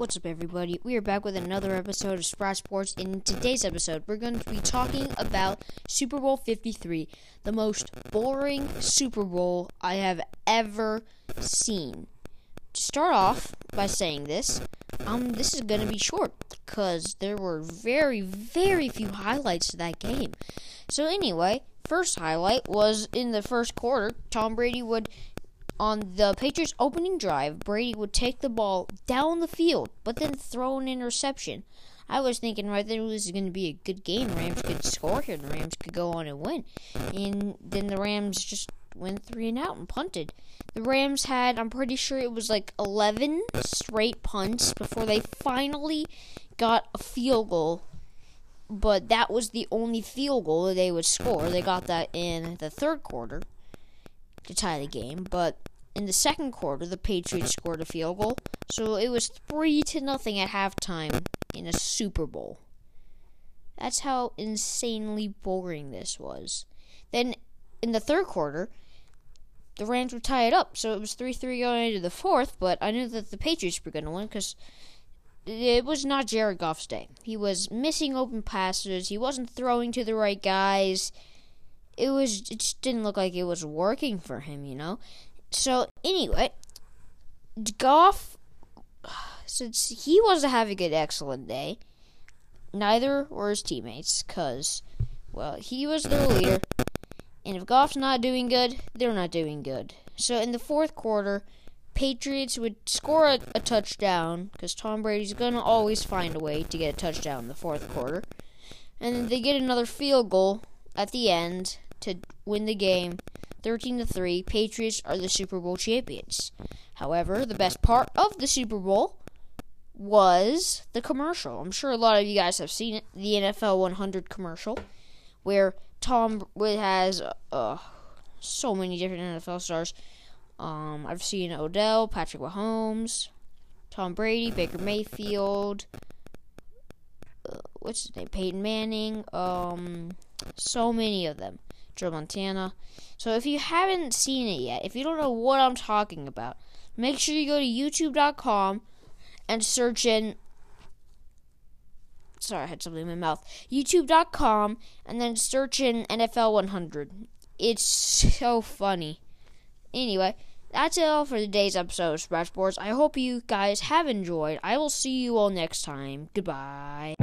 What's up, everybody? We are back with another episode of Sprout Sports. In today's episode, we're going to be talking about Super Bowl 53, the most boring Super Bowl I have ever seen. To start off by saying this, um, this is going to be short because there were very, very few highlights to that game. So, anyway, first highlight was in the first quarter, Tom Brady would on the Patriots' opening drive, Brady would take the ball down the field, but then throw an interception. I was thinking right then this is going to be a good game. Rams could score here. The Rams could go on and win. And then the Rams just went three and out and punted. The Rams had, I'm pretty sure it was like 11 straight punts before they finally got a field goal. But that was the only field goal they would score. They got that in the third quarter to tie the game. But in the second quarter, the Patriots scored a field goal, so it was three to nothing at halftime in a Super Bowl. That's how insanely boring this was. Then in the third quarter, the Rams were tied up, so it was 3 3 going into the fourth, but I knew that the Patriots were going to win because it was not Jared Goff's day. He was missing open passes, he wasn't throwing to the right guys. It was it just didn't look like it was working for him, you know. So anyway, Goff, since he wasn't having an excellent day, neither were his teammates, cause well he was their leader, and if Goff's not doing good, they're not doing good. So in the fourth quarter, Patriots would score a, a touchdown because Tom Brady's gonna always find a way to get a touchdown in the fourth quarter, and then they get another field goal at the end to win the game 13 to 3, Patriots are the Super Bowl champions. However, the best part of the Super Bowl was the commercial. I'm sure a lot of you guys have seen it, the NFL 100 commercial, where Tom has uh, so many different NFL stars. Um, I've seen Odell, Patrick Mahomes, Tom Brady, Baker Mayfield, uh, what's his name, Peyton Manning. Um, so many of them. Joe Montana. So if you haven't seen it yet, if you don't know what I'm talking about, make sure you go to youtube.com and search in sorry, I had something in my mouth. YouTube.com and then search in NFL 100. It's so funny. Anyway, that's it all for today's episode of Sprout Sports. I hope you guys have enjoyed. I will see you all next time. Goodbye.